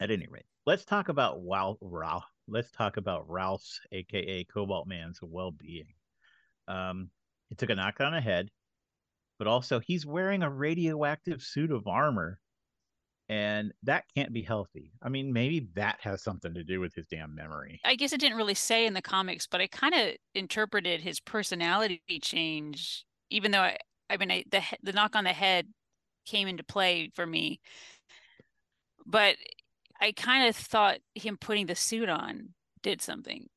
at any rate, let's talk about Wow Ralph. Let's talk about Ralph's, aka Cobalt Man's well-being. Um, he took a knock on the head, but also he's wearing a radioactive suit of armor, and that can't be healthy. I mean, maybe that has something to do with his damn memory. I guess it didn't really say in the comics, but I kind of interpreted his personality change, even though I, I mean, I, the the knock on the head came into play for me, but I kind of thought him putting the suit on did something.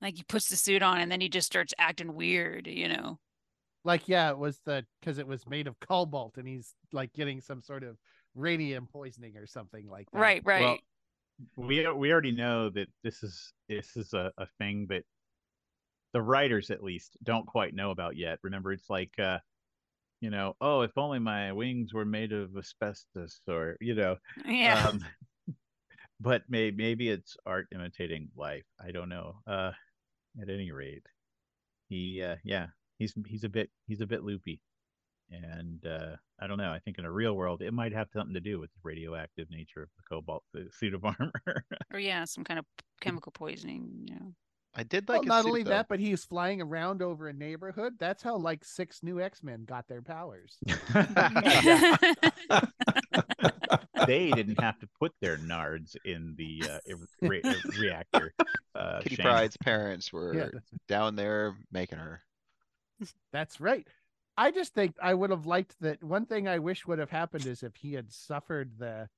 Like he puts the suit on and then he just starts acting weird, you know. Like, yeah, it was the because it was made of cobalt and he's like getting some sort of radium poisoning or something like that. Right, right. Well, we we already know that this is this is a, a thing that the writers at least don't quite know about yet. Remember, it's like uh, you know, oh, if only my wings were made of asbestos, or you know, yeah. um, but maybe maybe it's art imitating life. I don't know. Uh, at any rate, he uh, yeah, he's he's a bit he's a bit loopy, and uh, I don't know. I think in a real world, it might have something to do with the radioactive nature of the cobalt su- suit of armor. or yeah, some kind of chemical poisoning, you know. I did like. his not suit, only though. that, but he's flying around over a neighborhood. That's how like six new X Men got their powers. they didn't have to put their nards in the uh, re- re- reactor. Uh, Kitty Shane. Pryde's parents were Yeah, down there making her. that's right. I just think I would have liked that. One thing I wish would have happened is if he had suffered the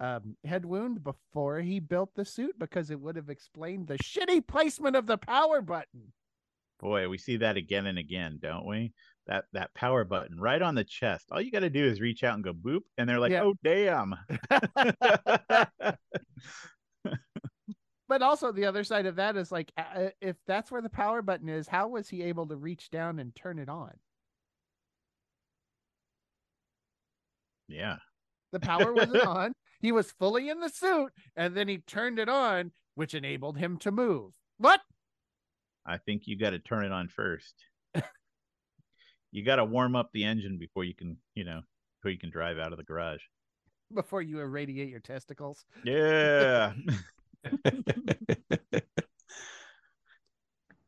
um, head wound before he built the suit, because it would have explained the shitty placement of the power button. Boy, we see that again and again, don't we? That that power button right on the chest. All you got to do is reach out and go boop, and they're like, Yeah. "Oh damn!" But also the other side of that is like, if that's where the power button is, how was he able to reach down and turn it on? yeah, The power wasn't on. He was fully in the suit, and then he turned it on, which enabled him to move. What? I think you got to turn it on first. you got to warm up the engine before you can, you know, before you can drive out of the garage. Before you irradiate your testicles. Yeah.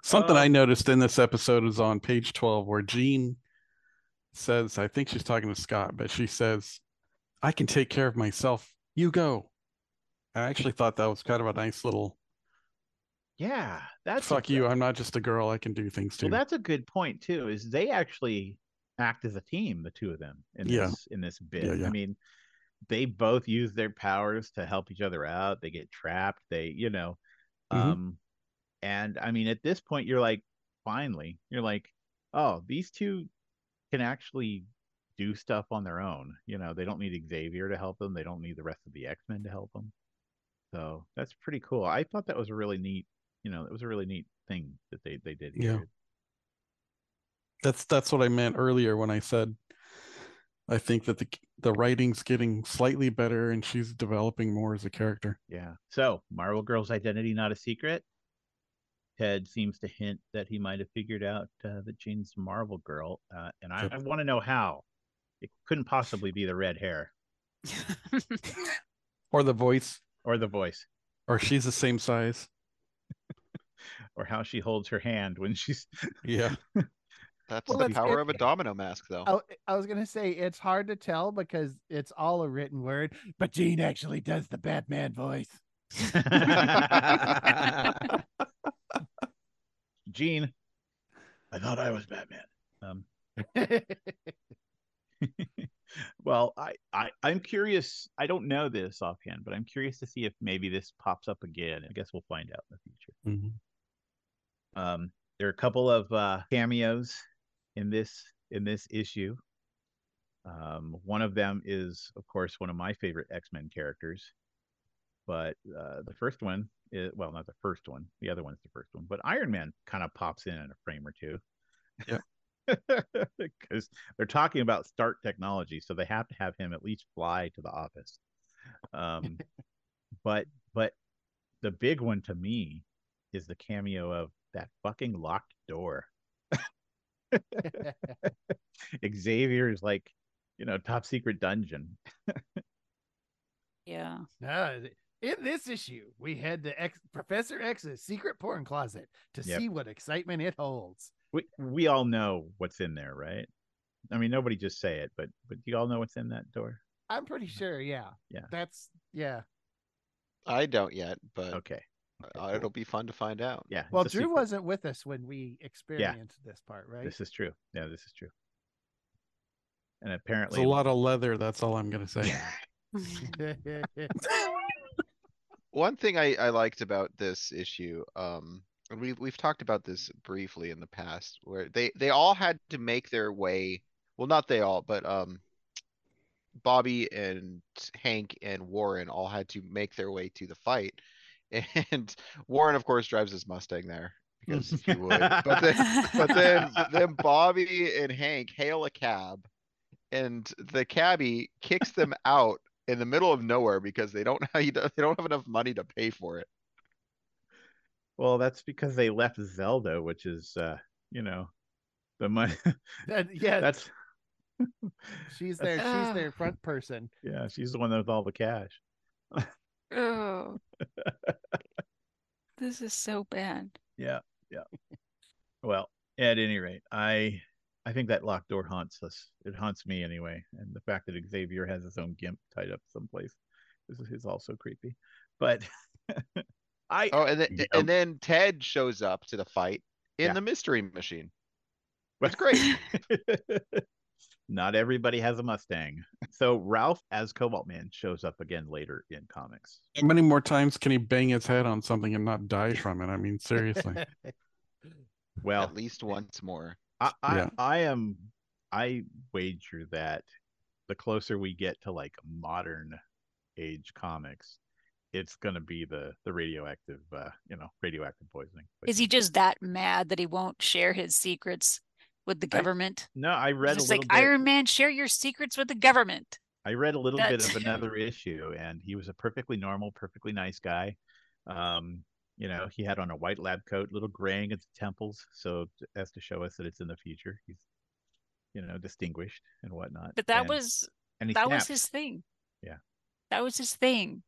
Something Uh, I noticed in this episode is on page 12 where Jean says, I think she's talking to Scott, but she says, I can take care of myself. You go. I actually thought that was kind of a nice little yeah. That's fuck you. I'm not just a girl. I can do things too. Well, that's a good point too. Is they actually act as a team, the two of them in Yeah. this in this bit. Yeah, yeah. I mean, they both use their powers to help each other out. They get trapped. They, you know, Mhm. um, and I mean, at this point, you're like, finally, you're like, oh, these two can actually do stuff on their own. You know, they don't need Xavier to help them. They don't need the rest of the X Men to help them. So that's pretty cool. I thought that was a really neat. You know, it was a really neat thing that they they did Yeah. That's that's what I meant earlier when I said I think that the the writing's getting slightly better and she's developing more as a character. Yeah. So, Marvel Girl's identity not a secret. Ted seems to hint that he might have figured out uh, that Jean's Marvel Girl, uh, and I, I want to know how. It couldn't possibly be the red hair Or the voice, or the voice or she's the same size. or how she holds her hand when she's. Yeah. That's Well, the power it- of a domino mask, though. I, I was gonna say it's hard to tell because it's all a written word, but Jean actually does the Batman voice. Jean, I thought I was Batman. Um, well, I, I I'm curious. I don't know this offhand, but I'm curious to see if maybe this pops up again. I guess we'll find out in the future. Mhm. Um, there are a couple of uh, cameos in this in this issue. Um, one of them is, of course, one of my favorite X Men characters. But uh, the first one is well, not the first one. The other one's the first one. But Iron Man kind of pops in in a frame or two. Yeah. Because they're talking about Stark technology, so they have to have him at least fly to the office. Um, but but the big one to me is the cameo of that fucking locked door. Xavier is like, you know, top secret dungeon. yeah. Ah, in this issue, we head to X, Professor X's secret porn closet to Yep. see what excitement it holds. We we all know what's in there, right? I mean, nobody just say it, but but you all know what's in that door. I'm pretty sure, yeah. Yeah. That's yeah. I don't yet, but Okay. uh, it'll be fun to find out. Yeah. Well, Drew secret. wasn't with us when we experienced this part, right? This is true. Yeah, this is true. And It's apparently, a lot of leather, that's all I'm gonna say. One thing I, I liked about this issue, um, and we've we've talked about this briefly in the past, where they they all had to make their way. Well, not they all, but um, Bobby and Hank and Warren all had to make their way to the fight, and Warren, of course, drives his Mustang there because he would. But then but then then Bobby and Hank hail a cab, and the cabbie kicks them out in the middle of nowhere because they don't they don't have enough money to pay for it. Well, that's because they left Zelda, which is, uh, you know, the money. That- yeah, that's she's their she's Ah. their front person. yeah. She's the one with all the cash. Oh. this is so bad. yeah, yeah. Well, at any rate, I I think that locked door haunts us. It haunts me anyway, and the fact that Xavier has his own gimp tied up someplace is, is also creepy. But I Oh, and then Yeah. and then Ted shows up to the fight in Yeah. the mystery machine. That's great. Not everybody has a Mustang. So Ralph as Cobalt Man shows up again later in comics. How many more times can he bang his head on something and not die from it? I mean, seriously. Well, At least once more. I, I, Yeah. I am I wager that the closer we get to like modern age comics, it's gonna be the the radioactive uh you know radioactive poisoning. But Is he just that mad that he won't share his secrets with the I- government? no, I read little like bit. Iron Man, share your secrets with the government. I read a little bit of another issue, and he was a perfectly normal, perfectly nice guy. Um, you know, he had on a white lab coat, little graying at the temples, so as to show us that it's in the future. He's, you know, distinguished and whatnot. But that and, was and that was his thing. Yeah. That was his thing.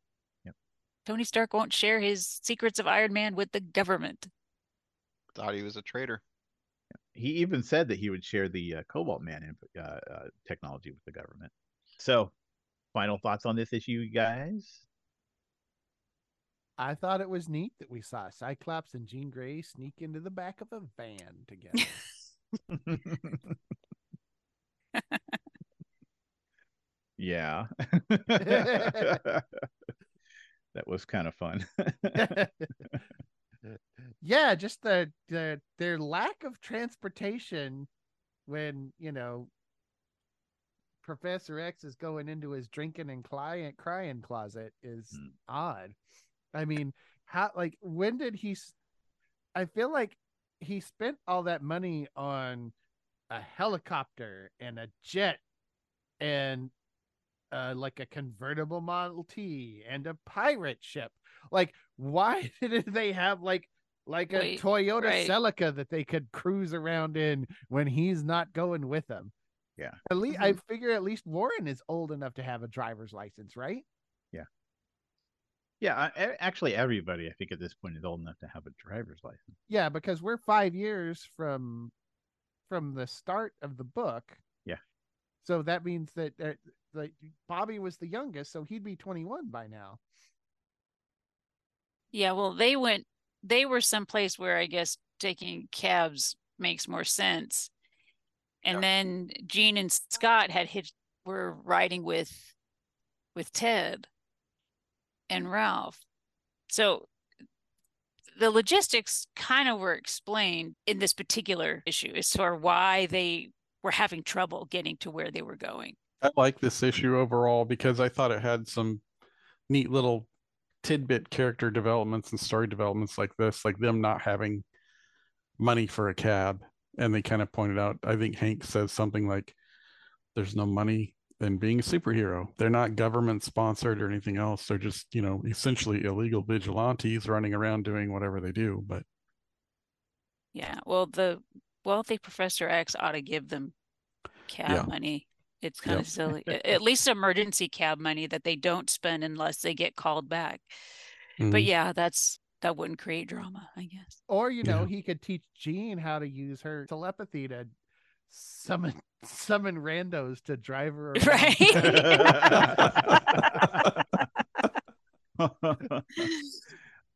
Yep. Tony Stark won't share his secrets of Iron Man with the government. Thought he was a traitor. He even said that he would share the uh, Cobalt Man uh, uh, technology with the government. So, final thoughts on this issue, guys? I thought it was neat that we saw Cyclops and Jean Grey sneak into the back of a van together. yeah. that was kind of fun. yeah, just the, the their lack of transportation when you know Professor X is going into his drinking and crying crying closet is Hmm. odd. I mean, how like when did he? I feel like he spent all that money on a helicopter and a jet and uh, like a convertible Model T and a pirate ship. Like, why did they have like like a Wait, Toyota right. Celica that they could cruise around in when he's not going with them? Yeah. At least I figure at least Warren is old enough to have a driver's license, right? yeah, I, a- actually, everybody I think at this point is old enough to have a driver's license. Yeah, because we're five years from from the start of the book. Yeah. So that means that uh, like Bobby was the youngest, so he'd be 21 by now. Yeah, well, they went, they were someplace where I guess taking cabs makes more sense. And then Jean and Scott had hit, were riding with, with Ted and Ralph. So the logistics kind of were explained in this particular issue as to why they were having trouble getting to where they were going. I like this issue overall because I thought it had some neat little tidbit character developments and story developments like this, like them not having money for a cab. And they kind of pointed out, I think Hank says something like, there's no money in being a superhero. They're not government sponsored or anything else. They're just, you know, essentially illegal vigilantes running around doing whatever they do. But Yeah, well, the wealthy Professor X ought to give them cab Yeah. money. It's kind Yep. of silly. At least emergency cab money that they don't spend unless they get called back. But Mhm. yeah, that's that wouldn't create drama, I guess. Or you know, Yeah. he could teach Jean how to use her telepathy to summon summon randos to drive her around. Right.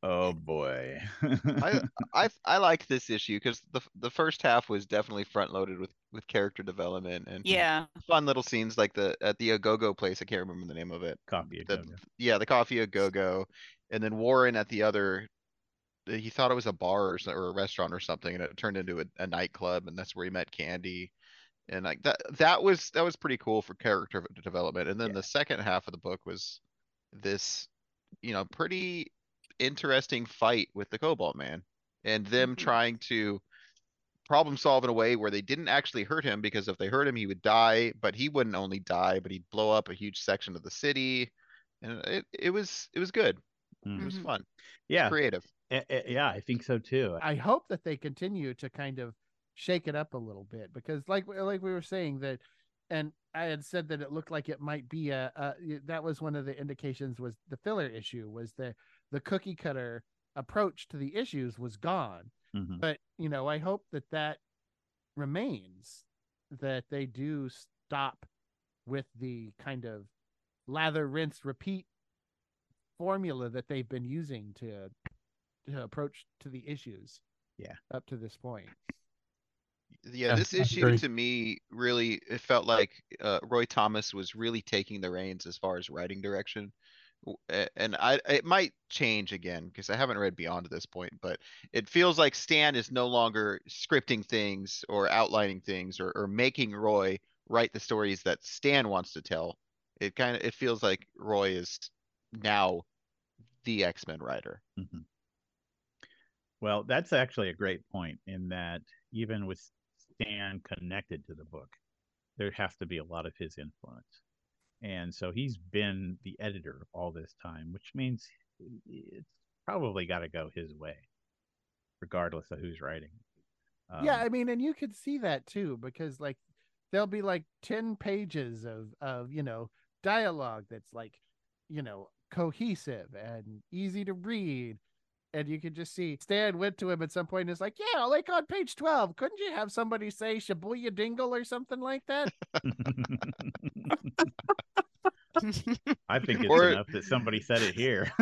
Oh boy. I uh, I I like this issue because the the first half was definitely front loaded with with character development and yeah. fun little scenes like the at the Agogo place. I can't remember the name of it. Coffee. The, yeah, the coffee a go go, and then Warren at the other. Uh, he thought it was a bar or, or a restaurant or something, and it turned into a, a nightclub, and that's where he met Candy, and like that. That was that was pretty cool for character development. And then the second half of the book was this, you know, pretty interesting fight with the Cobalt Man, and them Mhm. trying to problem solve in a way where they didn't actually hurt him because if they hurt him, he would die, but he wouldn't only die, but he'd blow up a huge section of the city. And it, it was, it was good. It was Mhm. fun. yeah. Creative. A- a- yeah, I think so too. I hope that they continue to kind of shake it up a little bit because, like, like we were saying that, and I had said that it looked like it might be a, a that was one of the indications was the filler issue was the the cookie cutter approach to the issues was gone. Mhm. but you know i hope that that remains that they do stop with the kind of lather rinse repeat formula that they've been using to to approach to the issues Yeah. up to this point Yeah, Yeah, this I issue agree. to me really, it felt like uh Roy Thomas was really taking the reins as far as writing direction. And I, it might change again, because I haven't read beyond to this point, but it feels like Stan is no longer scripting things or outlining things or, or making Roy write the stories that Stan wants to tell. It kind of, it feels like Roy is now the X-Men writer. Mhm. Well, that's actually a great point in that even with Stan connected to the book, there has to be a lot of his influence. And so he's been the editor all this time, which means it's probably got to go his way, regardless of who's writing. yeah Um, i mean and you could see that too because like there'll be like 10 pages of of you know dialogue that's like you know cohesive and easy to read and you could just see stan went to him at some point and is like yeah like on page 12 couldn't you have somebody say shabuya dingle or something like that I think it's Or- enough that somebody said it here.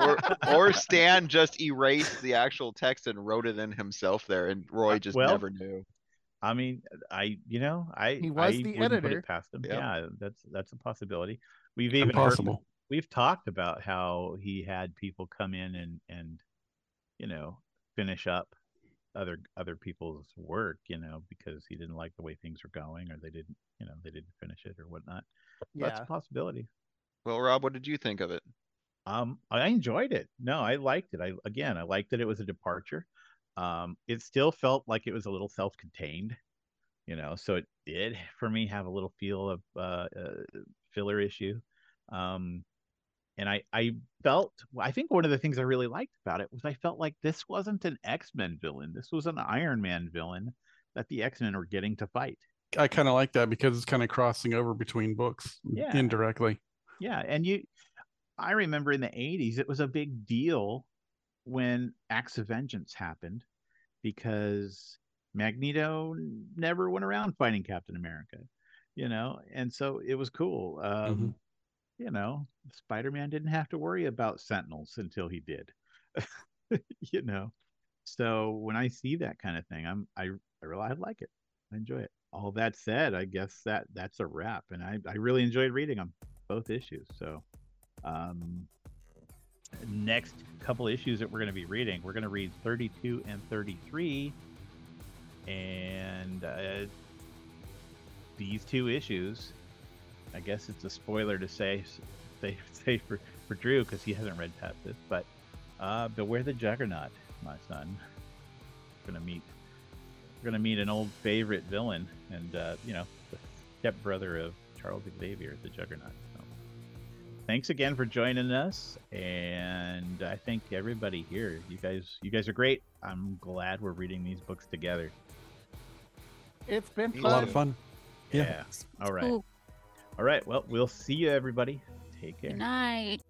Or, or Stan just erased the actual text and wrote it in himself there, and Roy Uh, just well, never knew. I mean, I you know, I He was I the wouldn't put editor. it past him. Yeah. Yeah, that's that's a possibility. We've even heard, Impossible. We've talked about how he had people come in and and you know finish up other other people's work, you know, because he didn't like the way things were going, or they didn't, you know, they didn't finish it or whatnot. yeah. That's a possibility. Well, Rob, what did you think of it? Um, I enjoyed it. No, I liked it. I again, I liked that it was a departure. Um, it still felt like it was a little self-contained, you know. So it did for me have a little feel of uh, uh filler issue. Um, and I I felt I think one of the things I really liked about it was I felt like this wasn't an X-Men villain. This was an Iron Man villain that the X-Men were getting to fight. I kind of like that because it's kind of crossing over between books Yeah. indirectly. Yeah, and you I remember in the 80s it was a big deal when Acts of Vengeance happened because Magneto never went around fighting Captain America, you know, and so it was cool. Um, Mhm. You know, Spider-Man didn't have to worry about Sentinels until he did. you know. So when I see that kind of thing, I'm I I really I like it. I enjoy it. All that said, I guess that that's a wrap, and I I really enjoyed reading them both issues. So, um, next couple issues that we're going to be reading, we're going to read 32 and 33, and uh, these two issues. I guess it's a spoiler to say say say for for Drew because he hasn't read past this, but uh, beware the Juggernaut, my son. We're gonna meet. We're gonna meet an old favorite villain, and uh, you know, the stepbrother of Charles Xavier, the Juggernaut. So, thanks again for joining us, and I think everybody here, you guys, you guys are great. I'm glad we're reading these books together. it's been A A lot of fun. Yeah. yeah. All right. Cool. All right. Well, we'll see you, everybody. Take care. Good night.